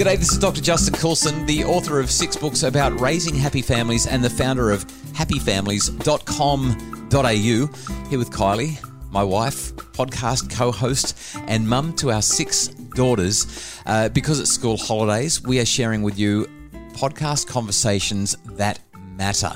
G'day, this is Dr. Justin Coulson, the author of six books about raising happy families and the founder of happyfamilies.com.au. Here with Kylie, my wife, podcast co host, and mum to our six daughters. Uh, because it's school holidays, we are sharing with you podcast conversations that matter.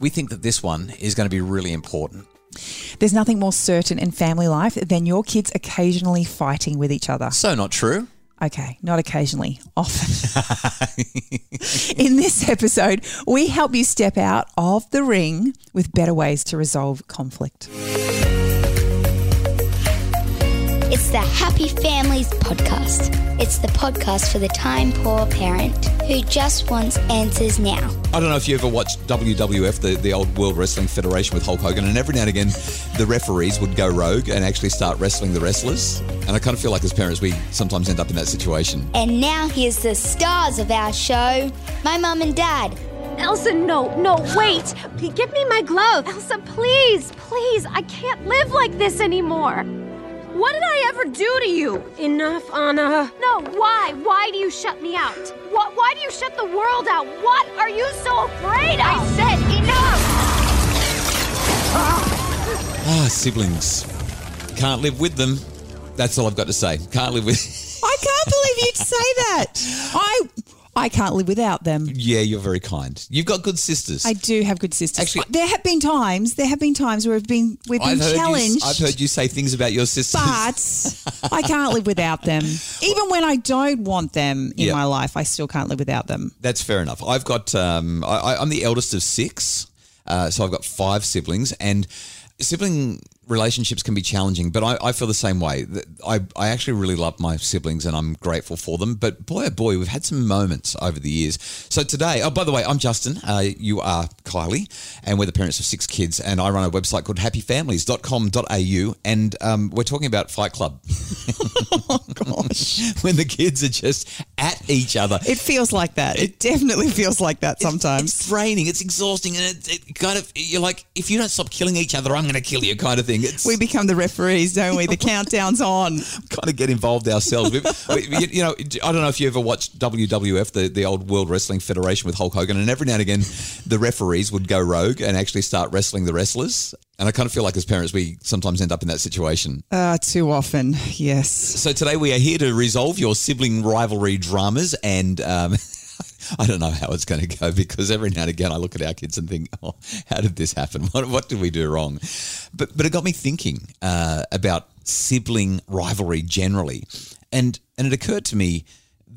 We think that this one is going to be really important. There's nothing more certain in family life than your kids occasionally fighting with each other. So, not true. Okay, not occasionally, often. in this episode, we help you step out of the ring with better ways to resolve conflict. It's the Happy Families Podcast. It's the podcast for the time poor parent who just wants answers now. I don't know if you ever watched WWF, the, the old World Wrestling Federation with Hulk Hogan, and every now and again the referees would go rogue and actually start wrestling the wrestlers. And I kind of feel like as parents we sometimes end up in that situation. And now here's the stars of our show my mum and dad. Elsa, no, no, wait. Give me my glove. Elsa, please, please. I can't live like this anymore. What did I ever do to you? Enough, Anna. No, why? Why do you shut me out? What, why do you shut the world out? What are you so afraid of? I said enough! Ah, siblings. Can't live with them. That's all I've got to say. Can't live with. I can't believe you'd say that. I I can't live without them. yeah, you're very kind. You've got good sisters. I do have good sisters. Actually- there have been times. There have been times where we've been we've been I've heard, you, challenged. I've heard you say things about your sisters. but I can't live without them. Even when I don't want them in Yeah. my life, I still can't live without them. That's fair enough. I've got. Um, I, I- I'm the eldest of six, uh, so I've got five siblings, and sibling relationships can be challenging. But I, I feel the same way. I I actually really love my siblings, and I'm grateful for them. But boy, oh boy, we've had some moments over the years. So today, oh by the way, I'm Justin. Uh, you are Kylie, and we're the parents of six kids, and I run a website called happyfamilies.com.au, and um, we're talking about Fight Club. Gosh, when the kids are just at each other. it feels like that. It definitely feels like that sometimes. It's draining. It's exhausting, and it, it kind of you're like, if you don't stop killing each other, I'm going to kill you, kind of thing. It's we become the referees, don't we? The countdown's on. kind of get involved ourselves. We- we- you know, I don't know if you ever watched WWF, the, the old World Wrestling Federation with Hulk Hogan, and every now and again the referees would go rogue and actually start wrestling the wrestlers. And I kind of feel like as parents we sometimes end up in that situation. Uh, too often, yes. So today we are here to resolve your sibling rivalry dramas and. Um, I don't know how it's going to go because every now and again I look at our kids and think, "Oh, how did this happen? What, what did we do wrong?" But but it got me thinking uh, about sibling rivalry generally, and and it occurred to me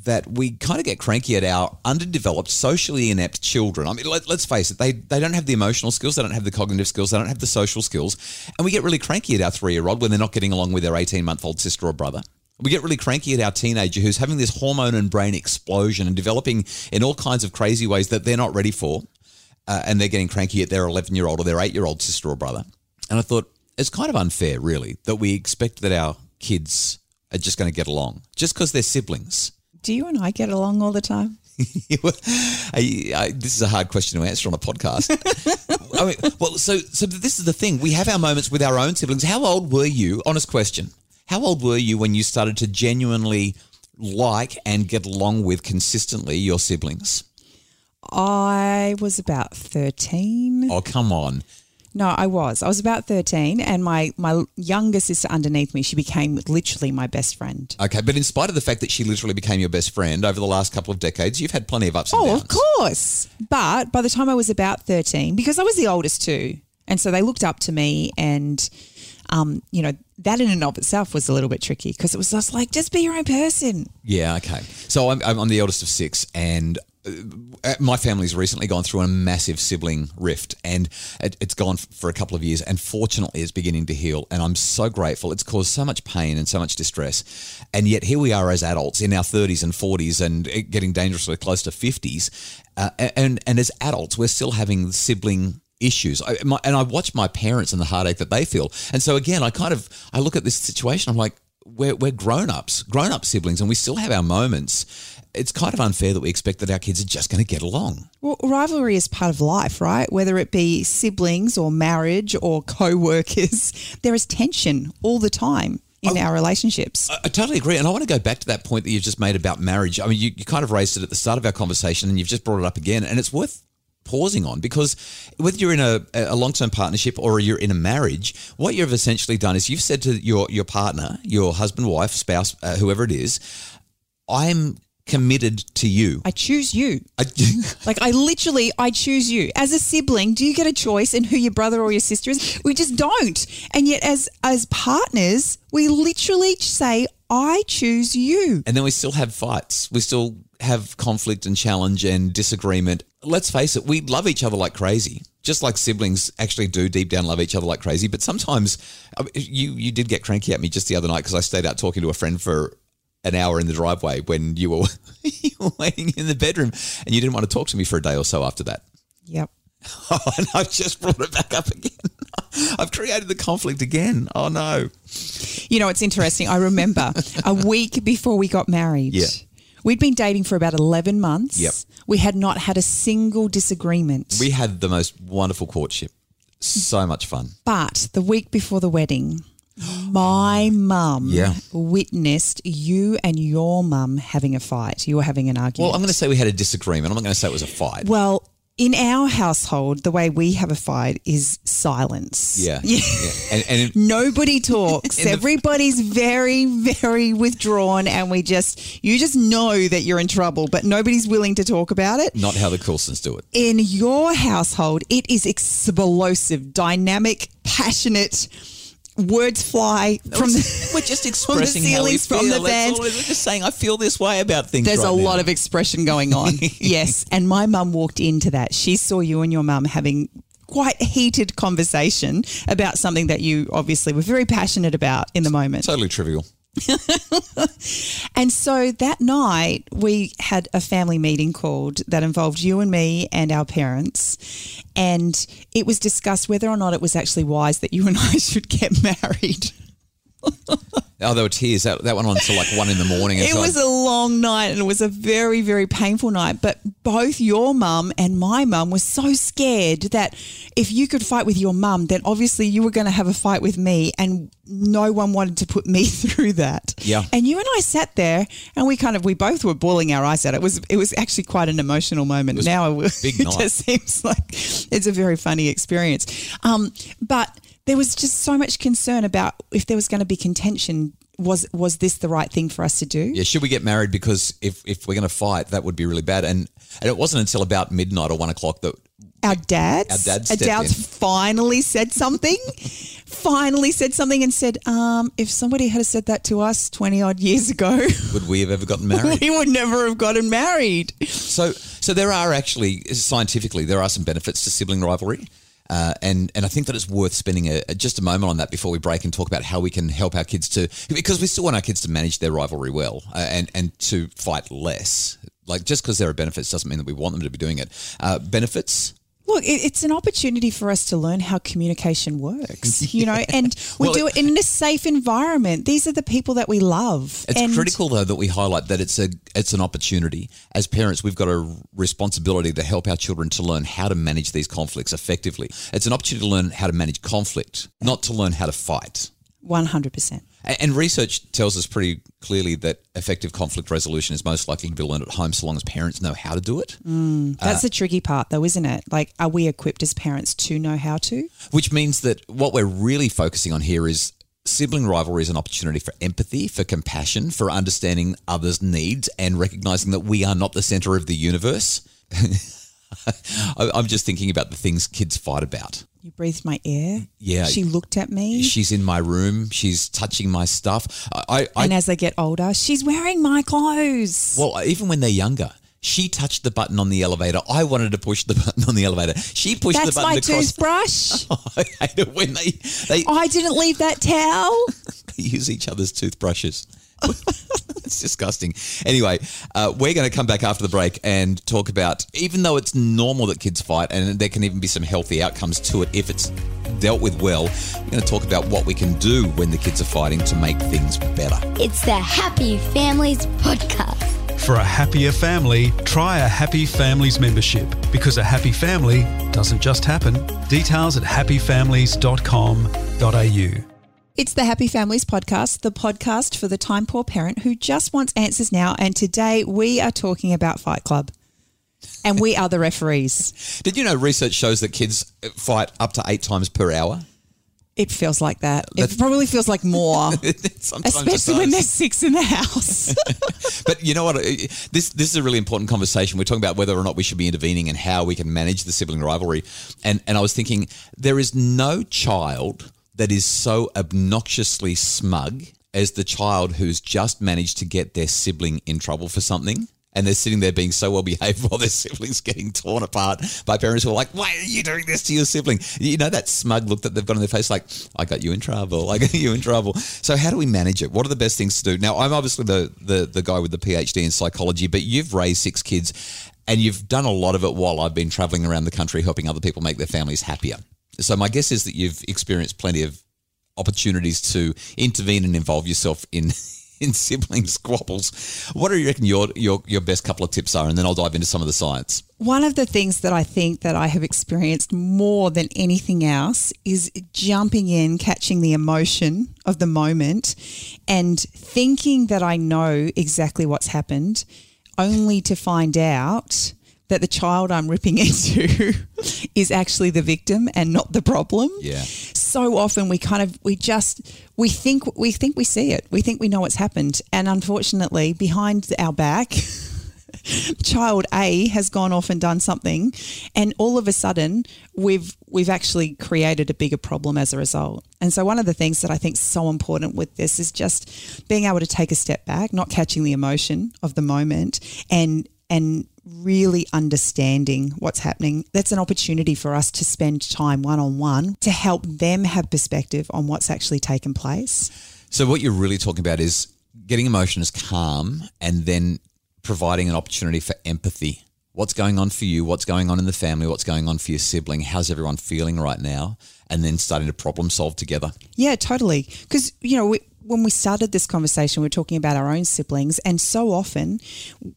that we kind of get cranky at our underdeveloped, socially inept children. I mean, let, let's face it, they, they don't have the emotional skills, they don't have the cognitive skills, they don't have the social skills. And we get really cranky at our three year old when they're not getting along with their 18 month old sister or brother. We get really cranky at our teenager who's having this hormone and brain explosion and developing in all kinds of crazy ways that they're not ready for. Uh, and they're getting cranky at their 11 year old or their 8 year old sister or brother. And I thought, it's kind of unfair, really, that we expect that our kids are just going to get along just because they're siblings. Do you and I get along all the time? I, I, this is a hard question to answer on a podcast. I mean, well, so so this is the thing. We have our moments with our own siblings. How old were you? Honest question. How old were you when you started to genuinely like and get along with consistently your siblings? I was about 13. Oh, come on. No, I was. I was about 13 and my my younger sister underneath me, she became literally my best friend. Okay, but in spite of the fact that she literally became your best friend over the last couple of decades, you've had plenty of ups and downs. Oh, of course. But by the time I was about 13, because I was the oldest too, and so they looked up to me and um, you know, that in and of itself was a little bit tricky because it was just like, just be your own person. Yeah, okay. So I'm, I'm the eldest of six, and uh, my family's recently gone through a massive sibling rift, and it, it's gone for a couple of years, and fortunately, it's beginning to heal. And I'm so grateful. It's caused so much pain and so much distress, and yet here we are as adults in our 30s and 40s, and getting dangerously close to 50s, uh, and and as adults, we're still having sibling issues I, my, and i watch my parents and the heartache that they feel and so again i kind of i look at this situation i'm like we're, we're grown-ups grown-up siblings and we still have our moments it's kind of unfair that we expect that our kids are just going to get along Well, rivalry is part of life, right? Whether it be siblings or marriage or co workers, there is tension all the time. in our relationships. I totally agree. And I want to go back to that point that you've just made about marriage. I mean, you, you kind of raised it at the start of our conversation and you've just brought it up again. And it's worth pausing on because whether you're in a, a long-term partnership or you're in a marriage, what you've essentially done is you've said to your, your partner, your husband, wife, spouse, uh, whoever it is, I'm committed to you. I choose you. I, Like I literally, I choose you as a sibling. Do you get a choice in who your brother or your sister is? We just don't. And yet, as as partners, we literally say, "I choose you." and then we still have fights. We still have conflict and challenge and disagreement. Let's face it, we love each other like crazy. Just like siblings actually do deep down love each other like crazy. But sometimes uh, you you did get cranky at me just the other night because I stayed out talking to a friend for an hour in the driveway when you were you were waiting in the bedroom and you didn't want to talk to me for a day or so after that. Yep. Oh, and I've just brought it back up again. I've created the conflict again. Oh no. You know, it's interesting. I remember a week before we got married. Yeah. We'd been dating for about 11 months. Yep. We had not had a single disagreement. We had the most wonderful courtship. So much fun. But the week before the wedding, my mum Yeah. witnessed you and your mum having a fight. You were having an argument. Well, I'm going to say we had a disagreement. I'm not going to say it was a fight. Well, in our household, the way we have a fight is silence. Yeah. yeah. And, and it- Nobody talks. In the- Everybody's very, very withdrawn, and we just, you just know that you're in trouble, but nobody's willing to talk about it. not how the Coulsons do it. In your household, it is explosive, dynamic, passionate. Words fly from the, We're just from the expressing how we ceilings, feel. from the all. We're just saying I feel this way about things. There's right a now. lot of expression going on. yes. And my mum walked into that. She saw you and your mum having quite heated conversation about something that you obviously were very passionate about in the moment. totally trivial. And so that night we had a family meeting called that involved you and me and our parents. And it was discussed whether or not it was actually wise that you and I should get married. Oh, there were tears. That, that went on until like one in the morning. It was a long night and it was a very, very painful night. But both your mum and my mum were so scared that if you could fight with your mum, then obviously you were going to have a fight with me. And no one wanted to put me through that. Yeah. And you and I sat there and we kind of, we both were bawling our eyes out. It was, it was actually quite an emotional moment. now it, it just seems like it's a very funny experience. Um, but there was just so much concern about if there was going to be contention. Was was this the right thing for us to do? yeah, should we get married? Because if, if we're going to fight, that would be really bad. And and it wasn't until about midnight or one o'clock that Our dads, Our dads our dads in. finally said something. finally said something and said, um, "If somebody had said that to us twenty odd years ago, would we have ever gotten married? we would never have gotten married." So, so there are actually scientifically there are some benefits to sibling rivalry, uh, and and I think that it's worth spending a, just a moment on that before we break and talk about how we can help our kids to because we still want our kids to manage their rivalry well uh, and and to fight less. Like just because there are benefits doesn't mean that we want them to be doing it. Uh, benefits. Look, it, it's an opportunity for us to learn how communication works, you know, and we Well, do it in a safe environment. These are the people that we love. It's and critical though that we highlight that it's a it's an opportunity. As parents, we've got a responsibility to help our children to learn how to manage these conflicts effectively. It's an opportunity to learn how to manage conflict, not to learn how to fight. One hundred percent. And research tells us pretty clearly that effective conflict resolution is most likely to be learned at home so long as parents know how to do it, mm. That's uh, the tricky part, though, isn't it? Like, are we equipped as parents to know how to? which means that what we're really focusing on here is sibling rivalry is an opportunity for empathy, for compassion, for understanding others' needs and recognizing that we are not the center of the universe. I'm just thinking about the things kids fight about. You breathed my air. Yeah. She looked at me. She's in my room. She's touching my stuff. I, I, and as they get older, she's wearing my clothes. Well, even when they're younger, she touched the button on the elevator. I wanted to push the button on the elevator. She pushed That's the button That's my across. toothbrush. I hate it when they they I didn't leave that towel. They use each other's toothbrushes. it's disgusting. Anyway, uh, we're going to come back after the break and talk about even though it's normal that kids fight and there can even be some healthy outcomes to it if it's dealt with well, we're going to talk about what we can do when the kids are fighting to make things better. It's the Happy Families Podcast. For a happier family, try a Happy Families membership because a happy family doesn't just happen. Details at happyfamilies.com.au. It's the Happy Families podcast, the podcast for the time poor parent who just wants answers now. And today we are talking about Fight Club. And we are the referees. Did you know research shows that kids fight up to eight times per hour? It feels like that. It probably feels like more, Sometimes especially when there's six in the house. But you know what? This this is a really important conversation. We're talking about whether or not we should be intervening and how we can manage the sibling rivalry. And and I was thinking there is no child that is so obnoxiously smug as the child who's just managed to get their sibling in trouble for something. And they're sitting there being so well behaved while their sibling's getting torn apart by parents who are like, why are you doing this to your sibling? You know, that smug look that they've got on their face, like, I got you in trouble. I got you in trouble. So, how do we manage it? What are the best things to do? Now, I'm obviously the, the, the guy with the PhD in psychology, but you've raised six kids and you've done a lot of it while I've been traveling around the country helping other people make their families happier. So, my guess is that you've experienced plenty of opportunities to intervene and involve yourself in in sibling squabbles. What do you reckon your your your best couple of tips are, and then I'll dive into some of the science. One of the things that I think that I have experienced more than anything else is jumping in, catching the emotion of the moment, and thinking that I know exactly what's happened, only to find out that the child I'm ripping into is actually the victim and not the problem. Yeah. So often we kind of we just we think we think we see it. We think we know what's happened. And unfortunately, behind our back child A has gone off and done something, and all of a sudden we've we've actually created a bigger problem as a result. And so one of the things that I think is so important with this is just being able to take a step back, not catching the emotion of the moment, and and really understanding what's happening. That's an opportunity for us to spend time one on one to help them have perspective on what's actually taken place. So what you're really talking about is getting emotions calm and then providing an opportunity for empathy. What's going on for you? What's going on in the family? What's going on for your sibling? How's everyone feeling right now? And then starting to problem solve together. Yeah, totally. Because, you know, we, when we started this conversation, we are talking about our own siblings, and so often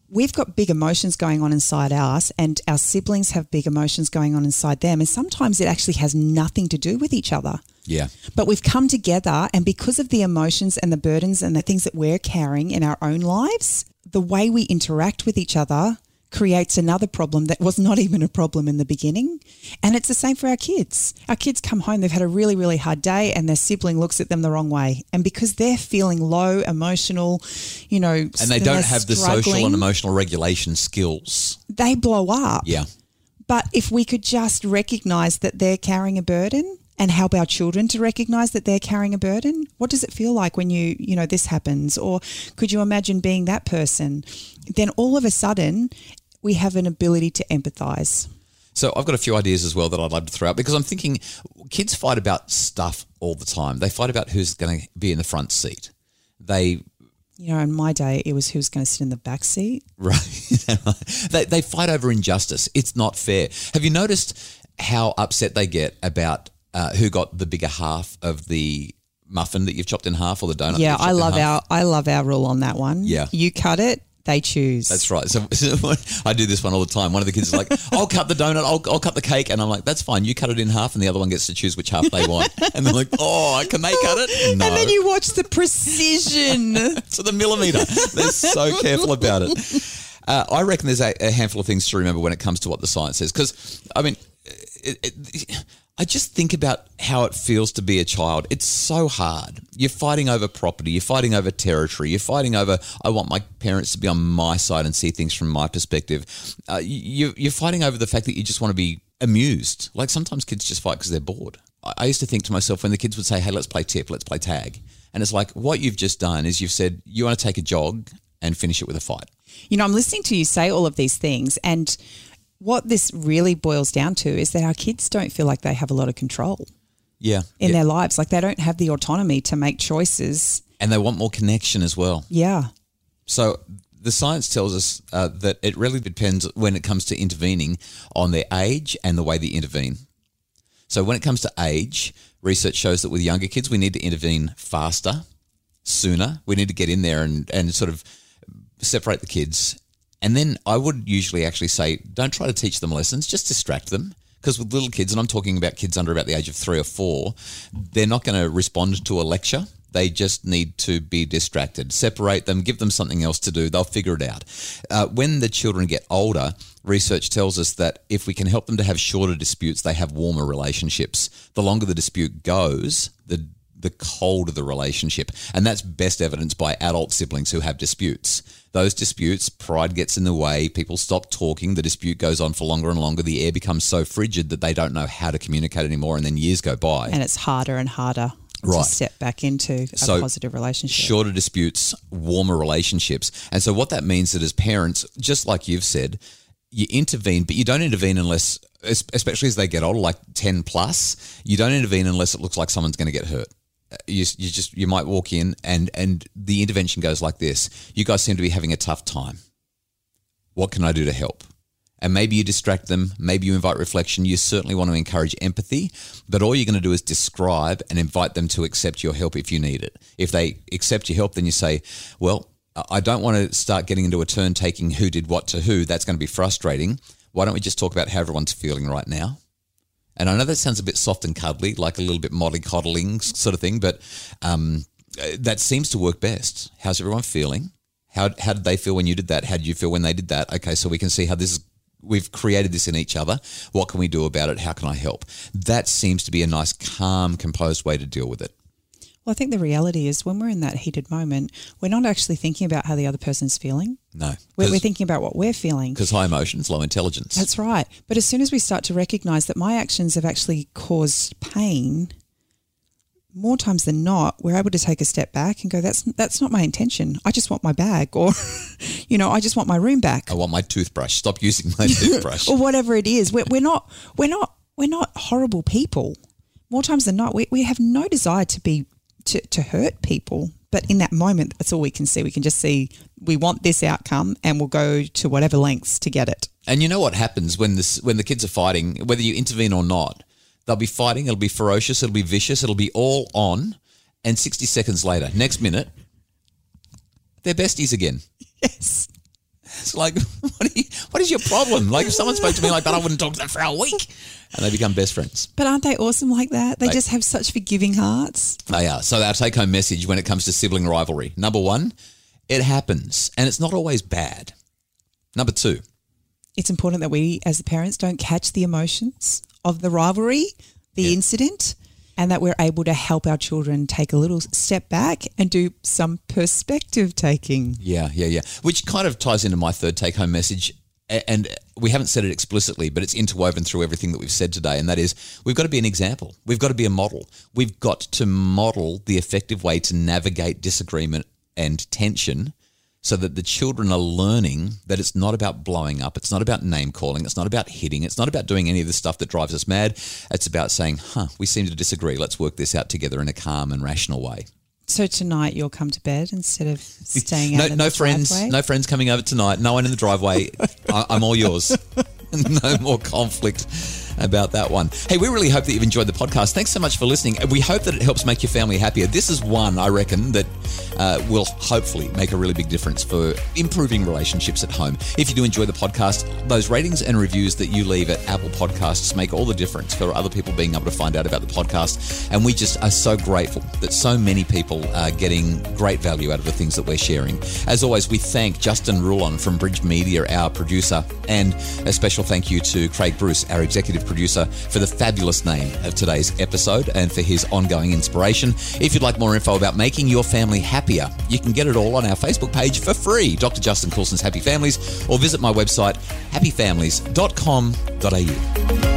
we've got big emotions going on inside us, and our siblings have big emotions going on inside them. And sometimes it actually has nothing to do with each other. Yeah. But we've come together, and because of the emotions and the burdens and the things that we're carrying in our own lives, the way we interact with each other creates another problem that was not even a problem in the beginning. And it's the same for our kids. Our kids come home, they've had a really, really hard day, and their sibling looks at them the wrong way. And because they're feeling low, emotional, you know, And they don't have the social and emotional regulation skills. they blow up. Yeah. But if we could just recognize that they're carrying a burden and help our children to recognize that they're carrying a burden, what does it feel like when you, you know, this happens? Or could you imagine being that person? Then all of a sudden, we have an ability to empathize. So I've got a few ideas as well that I'd like to throw out because I'm thinking kids fight about stuff all the time. They fight about who's going to be in the front seat. They You know, in my day, it was who's going to sit in the back seat. Right. they, they fight over injustice. It's not fair. Have you noticed how upset they get about uh, who got the bigger half of the muffin that you've chopped in half or the donut? yeah, that you've I love our I love our rule on that one. Yeah. you cut it, they choose. That's right. So, I do this one all the time. One of the kids is like, "I'll cut the donut. I'll, I'll cut the cake," and I'm like, "That's fine. You cut it in half, and the other one gets to choose which half they want." And they're like, "Oh, can they cut it?" No. And then you watch the precision. to the millimeter. They're so careful about it. Uh, I reckon there's a, a handful of things to remember when it comes to what the science says. Because, I mean, it, it, I just think about how it feels to be a child. It's so hard. You're fighting over property, you're fighting over territory, you're fighting over, I want my parents to be on my side and see things from my perspective. Uh, you, you're fighting over the fact that you just want to be amused. Like sometimes kids just fight because they're bored. I I used to think to myself when the kids would say, hey, let's play tip, let's play tag. And it's like, what you've just done is you've said, you want to take a jog and finish it with a fight. You know, I'm listening to you say all of these things, and what this really boils down to is that our kids don't feel like they have a lot of control Yeah. in Yeah. their lives. Like they don't have the autonomy to make choices. And they want more connection as well. Yeah. So the science tells us uh, that it really depends when it comes to intervening on their age and the way they intervene. So when it comes to age, research shows that with younger kids, we need to intervene faster, sooner. We need to get in there and, and sort of separate the kids. And then I would usually actually say, don't try to teach them lessons, just distract them. Because with little kids, and I'm talking about kids under about the age of three or four, they're not going to respond to a lecture. They just need to be distracted. Separate them, give them something else to do. They'll figure it out. Uh, when the children get older, research tells us that if we can help them to have shorter disputes, they have warmer relationships. The longer the dispute goes, the the cold of the relationship. And that's best evidenced by adult siblings who have disputes. Those disputes, pride gets in the way, people stop talking, the dispute goes on for longer and longer, the air becomes so frigid that they don't know how to communicate anymore, and then years go by. And it's harder and harder Right. to step back into a So, positive relationship. shorter disputes, warmer relationships. And so what that means that as parents, just like you've said, you intervene, but you don't intervene unless especially as they get older, like 10 plus, you don't intervene unless it looks like someone's going to get hurt. You, you just you might walk in and and the intervention goes like this. You guys seem to be having a tough time. What can I do to help? And maybe you distract them, maybe you invite reflection. You certainly want to encourage empathy, but all you're going to do is describe and invite them to accept your help if you need it. If they accept your help, then you say, Well, I don't want to start getting into a turn taking who did what to who. That's going to be frustrating. Why don't we just talk about how everyone's feeling right now? And I know that sounds a bit soft and cuddly, like a little bit mollycoddling sort of thing, but um, uh, that seems to work best. How's everyone feeling? How, how did they feel when you did that? How did you feel when they did that? Okay, so we can see how this is. We've created this in each other. What can we do about it? How can I help? That seems to be a nice, calm, composed way to deal with it. Well, I think the reality is when we're in that heated moment, we're not actually thinking about how the other person's feeling. No, We're, we're thinking about what we're feeling. because high emotions, low intelligence. That's right. But as soon as we start to recognize that my actions have actually caused pain, more times than not, we're able to take a step back and go, "That's that's not my intention. I just want my bag, or, you know, I just want my room back, I want my toothbrush. Stop using my toothbrush. or whatever it is." We're, we're not we're not we're not horrible people. More times than not, we, we have no desire to be to, to hurt people. But in that moment, that's all we can see. We can just see we want this outcome, and we'll go to whatever lengths to get it. And you know what happens when this when the kids are fighting, whether you intervene or not, they'll be fighting. It'll be ferocious. It'll be vicious. It'll be all on. And sixty seconds later, next minute, they're besties again. Yes. It's like, what, are you, what is your problem? Like, if someone spoke to me like that, I wouldn't talk to them for a week. And they become best friends. But aren't they awesome like that? They They- just have such forgiving hearts. They are. So, our take home message when it comes to sibling rivalry number one, it happens and it's not always bad. Number two, It's important that we, as the parents, don't catch the emotions of the rivalry, the incident, and that we're able to help our children take a little step back and do some perspective taking. Yeah, yeah, yeah. Which kind of ties into my third take home message. And we haven't said it explicitly, but it's interwoven through everything that we've said today. And that is we've got to be an example. We've got to be a model. We've got to model the effective way to navigate disagreement and tension so that the children are learning that it's not about blowing up. It's not about name calling. It's not about hitting. It's not about doing any of the stuff that drives us mad. It's about saying, huh, we seem to disagree. Let's work this out together in a calm and rational way. So tonight you'll come to bed instead of staying no, out in no the friends, driveway? no friends coming over tonight. No one in the driveway. I, I'm all yours. no more conflict about that one. Hey, we really hope that you've enjoyed the podcast. Thanks so much for listening. We hope that it helps make your family happier. This is one, I reckon, that uh, will hopefully make a really big difference for improving relationships at home. If you do enjoy the podcast, those ratings and reviews that you leave at Apple Podcasts make all the difference for other people being able to find out about the podcast. And we just are so grateful that so many people are getting great value out of the things that we're sharing. As always, we thank Justin Ruland from Bridge Media, our producer, and a special thank you to Craig Bruce, our executive producer, for the fabulous name of today's episode and for his ongoing inspiration. If you'd like more info about making your family happier, you can get it all on our Facebook page for free, Dr. Justin Coulson's Happy Families, or visit my website, happyfamilies.com.au.